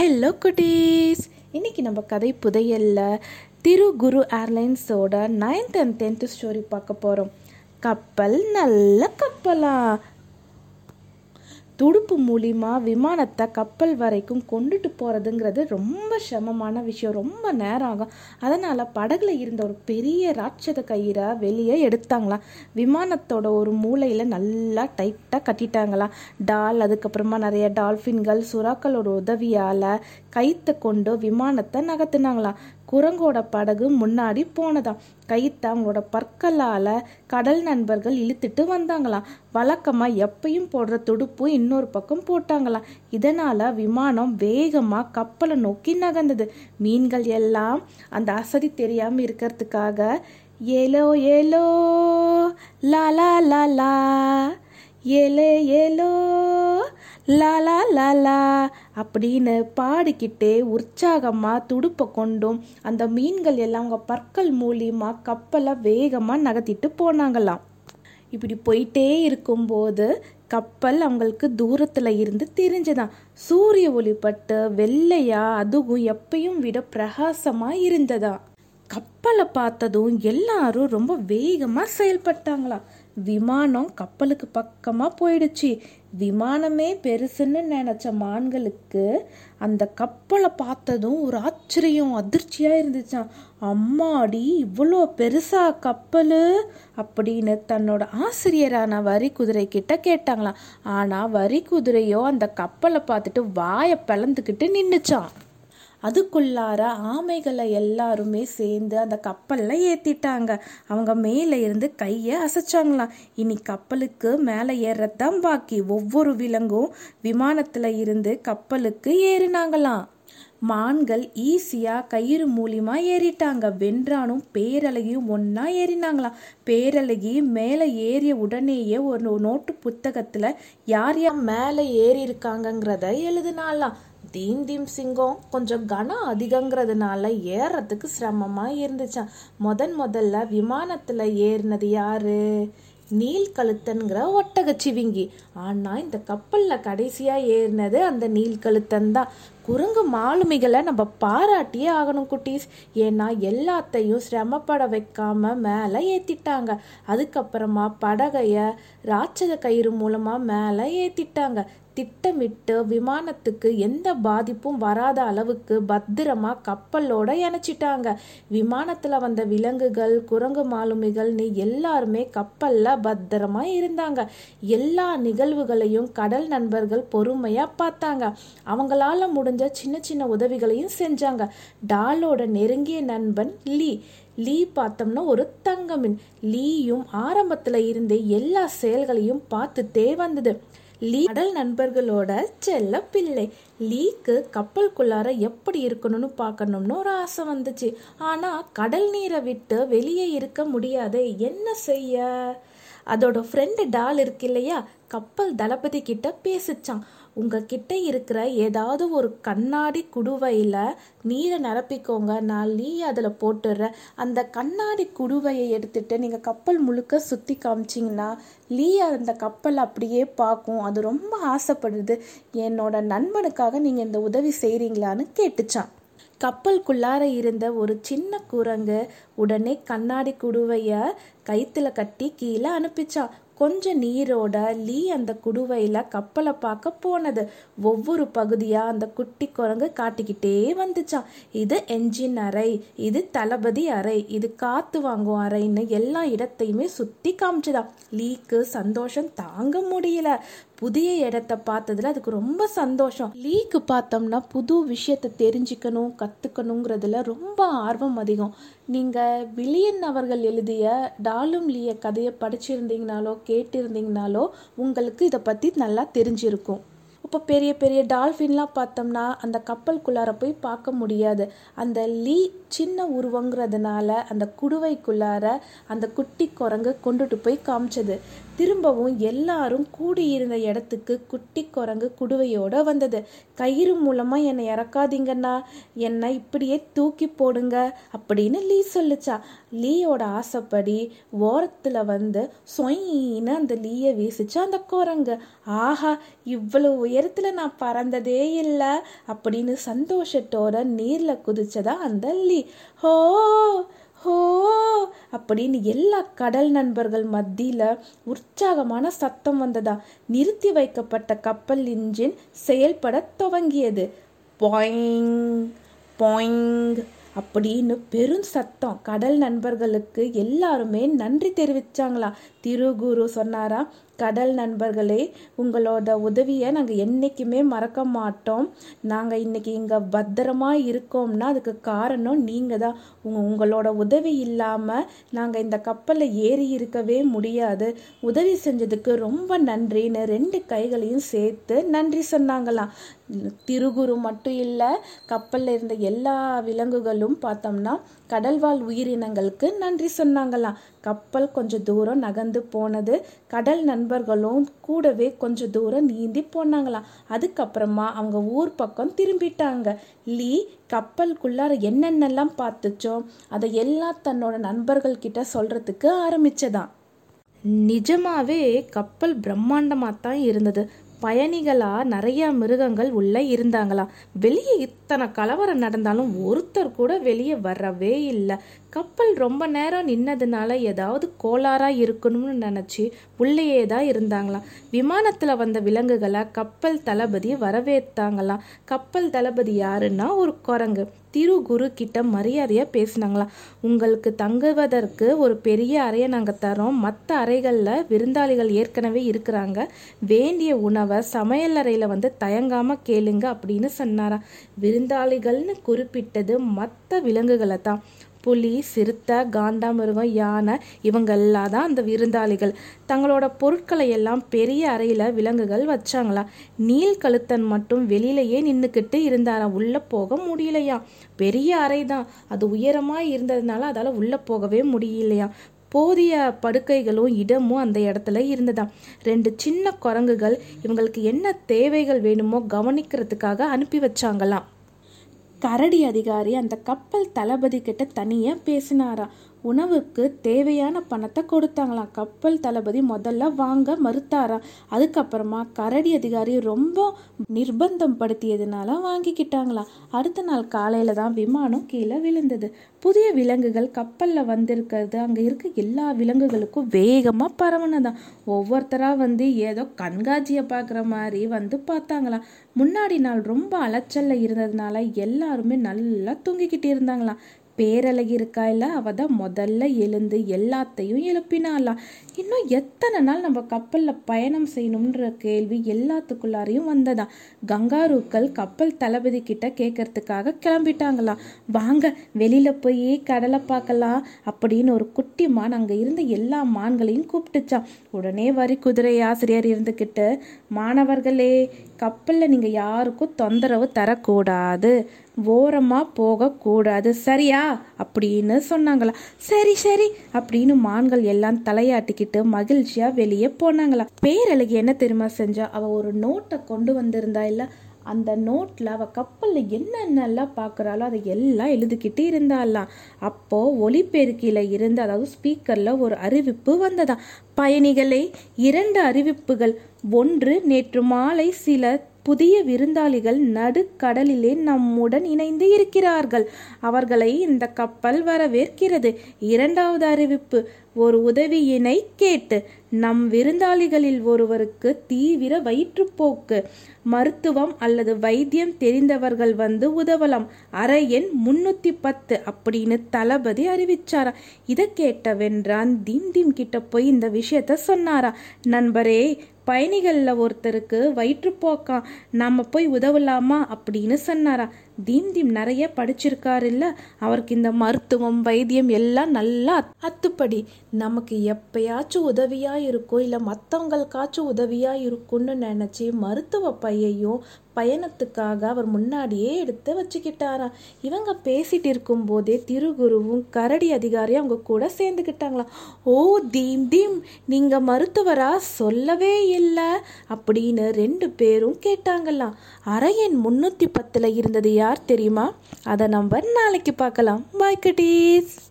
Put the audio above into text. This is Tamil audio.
ஹலோ குட்டீஸ் இன்றைக்கி நம்ம கதை புதையல்ல. திரு குரு ஏர்லைன்ஸோட நைன்த் அண்ட் டென்த்து ஸ்டோரி பார்க்க போகிறோம் கப்பல் நல்ல கப்பலா. துடுப்பு மூலிமா விமானத்தை கப்பல் வரைக்கும் கொண்டுட்டு போகிறதுங்கிறது ரொம்ப சிரமமான விஷயம். ரொம்ப நேரம் ஆகும் அதனால் படகுல இருந்த ஒரு பெரிய ராட்சத கயிறை வெளியே எடுத்தாங்களாம் விமானத்தோட ஒரு மூலையில் நல்லா டைட்டாக கட்டிட்டாங்களாம் டால் அதுக்கப்புறமா நிறைய டால்ஃபின்கள் சுறாக்களோட உதவியால் கைத்தை கொண்டு விமானத்தை நகர்த்துனாங்களாம் குரங்கோட படகு முன்னாடி போனதாம். கயித்தை அவங்களோட பற்களால் கடல் நண்பர்கள் இழுத்துட்டு வந்தாங்களாம். வழக்கமாக எப்பையும் போடுற துடுப்பு இன்னொரு பக்கம் போட்டாங்களாம். இதனால் விமானம் வேகமாக கப்பலை நோக்கி நகர்ந்தது. மீன்கள் எல்லாம் அந்த அசதி தெரியாமல் இருக்கிறதுக்காக ஏலோ ஏலோ லா லா லா லா ஏலே ஏலோ லா லா லா லா அப்படின்னு பாடிக்கிட்டே உற்சாகமாக துடுப்பை கொண்டும் அந்த மீன்கள் எல்லாம் அவங்க பற்கள் மூலியமாக கப்பலை வேகமாக நகர்த்திட்டு போனாங்களாம். இப்படி போயிட்டே இருக்கும்போது கப்பல் அவங்களுக்கு தூரத்தில் இருந்து தெரிஞ்சதான். சூரிய ஒளிப்பட்டு வெள்ளையா அதுவும் எப்பயும் விட பிரகாசமாக இருந்ததா. கப்பலை பார்த்ததும் எல்லாரும் ரொம்ப வேகமாக செயல்பட்டாங்களாம். விமானம் கப்பலுக்கு பக்கமாக போயிடுச்சு. விமானமே பெருசுன்னு நினச்ச மான்களுக்கு அந்த கப்பலை பார்த்ததும் ஒரு ஆச்சரியம் அதிர்ச்சியாக இருந்துச்சான் அம்மாடி இவ்வளோ பெருசா கப்பல்? அப்படின்னு தன்னோட ஆசிரியரான வரி குதிரை கிட்ட கேட்டாங்களாம். ஆனால் வரி குதிரையோ அந்த கப்பலை பார்த்துட்டு வாயை பிளந்துக்கிட்டு நின்றுச்சான் அதுக்குள்ளார ஆமைகளை எல்லாருமே சேர்ந்து அந்த கப்பலில் ஏற்றிட்டாங்க அவங்க மேலே இருந்து கையை அசைச்சாங்களாம். இனி கப்பலுக்கு மேலே ஏறத்தான் பாக்கி. ஒவ்வொரு விலங்கும் விமானத்தில் இருந்து கப்பலுக்கு ஏறினாங்களாம். மான்கள் ஈஸியாக கயிறு மூலிமா ஏறிட்டாங்க. வென்றானும் பேரழகியும் ஒன்றா ஏறினாங்களாம். பேரழகி மேலே ஏறிய உடனேயே ஒரு நோட்டு புத்தகத்தில் யார் யார் மேலே ஏறி இருக்காங்கங்கிறத எழுதினாலாம் தீம் தீம் சிங்கம் கொஞ்சம் கனம் அதிகங்கிறதுனால ஏறத்துக்கு சிரமமாக இருந்துச்சான் முதன் முதல்ல விமானத்தில் ஏறினது யாரு? நீல் கழுத்தன்கிற ஒட்டகச்சிவிங்கி. ஆனால் இந்த கப்பலில் கடைசியாக ஏறினது அந்த நீல் கழுத்தன் தான் குரங்கு மாலுமிகளை நம்ம பாராட்டியே ஆகணும் குட்டீஸ். ஏன்னா எல்லாத்தையும் சிரமப்பட வைக்காம மேலே ஏற்றிட்டாங்க அதுக்கப்புறமா படகையை ராட்சத கயிறு மூலமாக மேலே ஏற்றிட்டாங்க திட்டமிட்டு விமானத்துக்கு எந்த பாதிப்பும் வராத அளவுக்கு பத்திரமா கப்பலோட இணைச்சிட்டாங்க. விமானத்தில் வந்த விலங்குகள் குரங்கு மாலுமிகள் நீ எல்லாருமே கப்பலில் பத்திரமா இருந்தாங்க. எல்லா நிகழ்வுகளையும் கடல் நண்பர்கள் பொறுமையாக பார்த்தாங்க. அவங்களால முடிஞ்ச சின்ன சின்ன உதவிகளையும் செஞ்சாங்க. டாலோட நெருங்கிய நண்பன் லீ. லீ பார்த்தோம்னா ஒரு தங்கமின். லீயும் ஆரம்பத்தில் இருந்தே எல்லா செயல்களையும் பார்த்துட்டே வந்தது. லீ கடல் நண்பர்களோட செல்ல பிள்ளை. லீக்கு கப்பலுக்குள்ளார எப்படி இருக்கணும்னு பார்க்கணும்னு ஒரு ஆசை வந்துச்சு. ஆனால் கடல் நீரை விட்டு வெளியே இருக்க முடியாது என்ன செய்ய? அதோட ஃப்ரெண்டு டால் இருக்கு இல்லையா? கப்பல் தளபதி கிட்ட பேசிச்சான். உங்ககிட்ட இருக்கிற ஏதாவது ஒரு கண்ணாடி குடுவையில் நீரை நிரப்பிக்கோங்க. நான் நீ அதில் போட்டுடுறேன். அந்த கண்ணாடி குடுவையை எடுத்துகிட்டு நீங்கள் கப்பல் முழுக்க சுற்றி காமிச்சிங்கன்னா லீ அந்த கப்பல் அப்படியே பார்க்கும். அது ரொம்ப ஆசைப்படுது. என்னோட நண்பனுக்காக நீங்கள் இந்த உதவி செய்கிறீங்களான்னு கேட்டுச்சான். கப்பல்குள்ளார இருந்த ஒரு சின்ன குரங்கு உடனே கண்ணாடி குடுவைய கயிற்றுல கட்டி கீழே அனுப்பிச்சான். கொஞ்ச நீரோட லீ அந்த குடுவையில் கப்பலை பார்க்க போனது. ஒவ்வொரு பகுதியாக அந்த குட்டி குரங்கு காட்டிக்கிட்டே வந்துச்சான் இது என்ஜின் அறை இது தளபதி அறை இது காற்று வாங்கும் அறைன்னு எல்லா இடத்தையுமே சுற்றி காமிச்சுதான் லீக்கு சந்தோஷம் தாங்க முடியல. புதிய இடத்த பார்த்ததுல அதுக்கு ரொம்ப சந்தோஷம். லீக்கு பார்த்தோம்னா புது விஷயத்தை தெரிஞ்சுக்கணும் கற்றுக்கணுங்கிறதுல ரொம்ப ஆர்வம் அதிகம். நீங்கள் வில்லியன் அவர்கள் எழுதிய டாலும் லீய கதையை படிச்சிருந்தீங்கனாலோ கேட்டிருந்தீங்கனாலோ உங்களுக்கு இதை பற்றி நல்லா தெரிஞ்சிருக்கும். இப்போ பெரிய பெரிய டால்ஃபின்லாம் பார்த்தோம்னா அந்த கப்பலுக்குள்ளார போய் பார்க்க முடியாது. அந்த லீ சின்ன உருவங்கிறதுனால அந்த குடுவைக்குள்ளார அந்த குட்டி குரங்கு கொண்டுட்டு போய் காமிச்சது. திரும்பவும் எல்லாரும் கூடியிருந்த இடத்துக்கு குட்டி குரங்கு குடுவையோடு வந்தது. கயிறு மூலமாக என்னை இறக்காதீங்கண்ணா. என்னை இப்படியே தூக்கி போடுங்க அப்படின்னு லீ சொல்லுச்சா. லீயோட ஆசைப்படி ஓரத்தில் வந்து சொயின்னு அந்த லீயை வீசிச்சு அந்த குரங்கு. ஆஹா இவ்வளவு உயரத்தில் நான் பறந்ததே இல்லை அப்படின்னு சந்தோஷத்தோட நீரில் குதிச்சதா அந்த லீ. ஹோ ஹோ அப்படின்னு எல்லா கடல் நண்பர்கள் மத்தியில் உற்சாகமான சத்தம் வந்ததா. நிறுத்தி வைக்கப்பட்ட கப்பல் இன்ஜின் செயல்பட துவங்கியது. பாயிங் பாயிங். அப்படின்னு பெரும் சத்தம். கடல் நண்பர்களுக்கு எல்லாருமே நன்றி தெரிவிச்சாங்களாம் திருகுரு சொன்னாரா கடல் நண்பர்களே உங்களோட உதவியை நாங்கள் என்றைக்குமே மறக்க மாட்டோம். நாங்கள் இன்னைக்கு இங்கே பத்திரமா இருக்கோம்னா அதுக்கு காரணம் நீங்கள் தான் உங்க உங்களோட உதவி இல்லாமல் நாங்கள் இந்த கப்பலில் ஏறி இருக்கவே முடியாது. உதவி செஞ்சதுக்கு ரொம்ப நன்றின்னு ரெண்டு கைகளையும் சேர்த்து நன்றி சொன்னாங்களாம். திருகுரு மட்டும் இல்லை கப்பலில் இருந்த எல்லா விலங்குகளும் பார்த்தோம்னா கடல்வாழ் உயிரினங்களுக்கு நன்றி சொன்னாங்களாம். கப்பல் கொஞ்சம் தூரம் நகர்ந்து போனது கடல் நண்பர்களும் கூடவே கொஞ்சம் தூரம் நீந்தி போனாங்களாம். அதுக்கப்புறமா அவங்க ஊர் பக்கம் திரும்பிட்டாங்க. லீ கப்பலுக்குள்ளார என்னென்னலாம் பார்த்துச்சோ அதை எல்லாம் தன்னோட நண்பர்கள் கிட்ட சொல்றதுக்கு ஆரம்பிச்சதான் நிஜமாவே கப்பல் பிரம்மாண்டமாக தான் இருந்தது. பயணிகளாக நிறைய மிருகங்கள் உள்ளே இருந்தாங்களாம் வெளியே எத்தனை கலவரம் நடந்தாலும் ஒருத்தர் கூட வெளியே வரவே இல்லை. கப்பல் ரொம்ப நேரம் நின்னதுனால ஏதாவது கோளாறாக இருக்கணும்னு நினச்சி உள்ளேயே தான் இருந்தாங்களாம். விமானத்தில் வந்த விலங்குகளை கப்பல் தளபதி வரவேற்றாங்களாம் கப்பல் தளபதி யாருன்னா ஒரு குரங்கு. திரு குரு கிட்ட மரியாதையாக பேசினாங்களாம். உங்களுக்கு தங்குவதற்கு ஒரு பெரிய அறையை நாங்கள் தரோம் மற்ற அறைகளில் விருந்தாளிகள் ஏற்கனவே இருக்கிறாங்க. வேண்டிய உணவை சமையலறையில் வந்து தயங்காமல் கேளுங்க அப்படின்னு சொன்னாராம். விருந்தாளிகள்னு குறிப்பிட்டது மற்ற விலங்குகளை தான் புலி சிறுத்தை காண்டாமிருகம் யானை இவங்கெல்லாம் தான் அந்த விருந்தாளிகள். தங்களோட பொருட்களை எல்லாம் பெரிய அறையில் விலங்குகள் வச்சாங்களா? நீல் கழுத்தன் மட்டும் வெளியிலையே நின்றுக்கிட்டு இருந்தாராம் உள்ளே போக முடியலையா? பெரிய அறை தான் அது உயரமாக இருந்ததுனால அதால் உள்ளே போகவே முடியலையா? போதிய படுக்கைகளும் இடமும் அந்த இடத்துல இருந்ததாம் ரெண்டு சின்ன குரங்குகள் இவங்களுக்கு என்ன தேவைகள் வேணுமோ கவனிக்கிறதுக்காக அனுப்பி வச்சாங்களாம் கரடி அதிகாரி அந்த கப்பல் தளபதி கிட்ட தனியாக பேசினாரா உணவுக்கு தேவையான பணத்தை கொடுத்தாங்களாம். கப்பல் தளபதி முதல்ல வாங்க மறுத்தாராம் அதுக்கப்புறமா கரடி அதிகாரி ரொம்ப நிர்பந்தம் படுத்தியதுனால வாங்கிக்கிட்டாங்களாம். அடுத்த நாள் காலையில தான் விமானம் கீழே விழுந்தது. புதிய விலங்குகள் கப்பலில் வந்திருக்கிறது. அங்கே இருக்க எல்லா விலங்குகளுக்கும் வேகமாக பரவனதான் ஒவ்வொருத்தராக வந்து ஏதோ கண்காட்சியை பார்க்குற மாதிரி வந்து பார்த்தாங்களாம். முன்னாடி நாள் ரொம்ப அலைச்சலில் இருந்ததுனால எல்லாருமே நல்லா தூங்கிக்கிட்டு இருந்தாங்களாம். பேரழகி இருக்கா இல்லை அவள் தான் முதல்ல எழுந்து எல்லாத்தையும் எழுப்பினாலாம் இன்னும் எத்தனை நாள் நம்ம கப்பலில் பயணம் செய்யணுன்ற கேள்வி எல்லாத்துக்குள்ளாரையும் வந்ததாம் கங்காருக்கள் கப்பல் தளபதி கிட்ட கேட்கறதுக்காக கிளம்பிட்டாங்களாம் வாங்க வெளியில் போய் கடலை பார்க்கலாம் அப்படின்னு ஒரு குட்டி மான் அங்கே இருந்த எல்லா மான்களையும் கூப்பிட்டுச்சான் உடனே வரி குதிரை ஆசிரியர் இருந்துக்கிட்டு மாணவர்களே கப்பலில் நீங்கள் யாருக்கும் தொந்தரவு தரக்கூடாது. ஓரமாக போகக்கூடாது. சரியா? அப்படின்னு சொன்னாங்களா. சரி சரி அப்படின்னு மான்கள் எல்லாம் தலையாட்டிக்கிட்டு மகிழ்ச்சியாக வெளியே போனாங்களா. பேரழகி என்ன தெரியுமா செஞ்சா? அவள் ஒரு நோட்டை கொண்டு வந்திருந்தா இல்லை அந்த நோட்டில் அவள் கப்பலில் என்னென்னலாம் பார்க்குறாளோ அதை எல்லாம் எழுதிக்கிட்டு இருந்தாலாம் அப்போது ஒலிபெருக்கியில் இருந்து அதாவது ஸ்பீக்கரில் ஒரு அறிவிப்பு வந்ததா? பயணிகளே இரண்டு அறிவிப்புகள். ஒன்று நேற்று மாலை சில புதிய விருந்தாளிகள் நடுக்கடலிலே நம்முடன் இணைந்து இருக்கிறார்கள். அவர்களை இந்த கப்பல் வரவேற்கிறது. இரண்டாவது அறிவிப்பு ஒரு உதவியினை கேட்டு நம் விருந்தாளிகளில் ஒருவருக்கு தீவிர வயிற்றுப்போக்கு மருத்துவம் அல்லது வைத்தியம் தெரிந்தவர்கள் வந்து உதவலாம். அறை எண் முன்னூத்தி பத்து அப்படின்னு தளபதி அறிவிச்சாரா? இதை கேட்ட வென்றான் தீம் தீம் கிட்ட போய் இந்த விஷயத்த சொன்னாரா? நண்பரே பயணிகளில் ஒருத்தருக்கு வயிற்றுப்போக்காம் நம்ம போய் உதவலாமா அப்படின்னு சொன்னாரா. தீம் தீம் நிறைய படிச்சிருக்காருல்ல. அவருக்கு இந்த மருத்துவம் வைத்தியம் எல்லாம் நல்லா அத்துப்படி. நமக்கு எப்பயாச்சும் உதவியாக இருக்கும் இல்லை மற்றவங்களுக்காச்சும் உதவியாக இருக்கும்னு நினச்சி மருத்துவ பையையும் பயணத்துக்காக அவர் முன்னாடியே எடுத்து வச்சுக்கிட்டாராம் இவங்க பேசிட்டு இருக்கும் போதே திருகுருவும் கரடி அதிகாரியும் அவங்க கூட சேர்ந்துக்கிட்டாங்களாம் ஓ தீம் தீம் நீங்க மருத்துவரா? சொல்லவே இல்லை. அப்படின்னு ரெண்டு பேரும் கேட்டாங்களாம் அரையன் முன்னூத்தி பத்துல இருந்தது யார் தெரியுமா? அதை நம்ம நாளைக்கு பார்க்கலாம். பாய் கட்டீஸ்.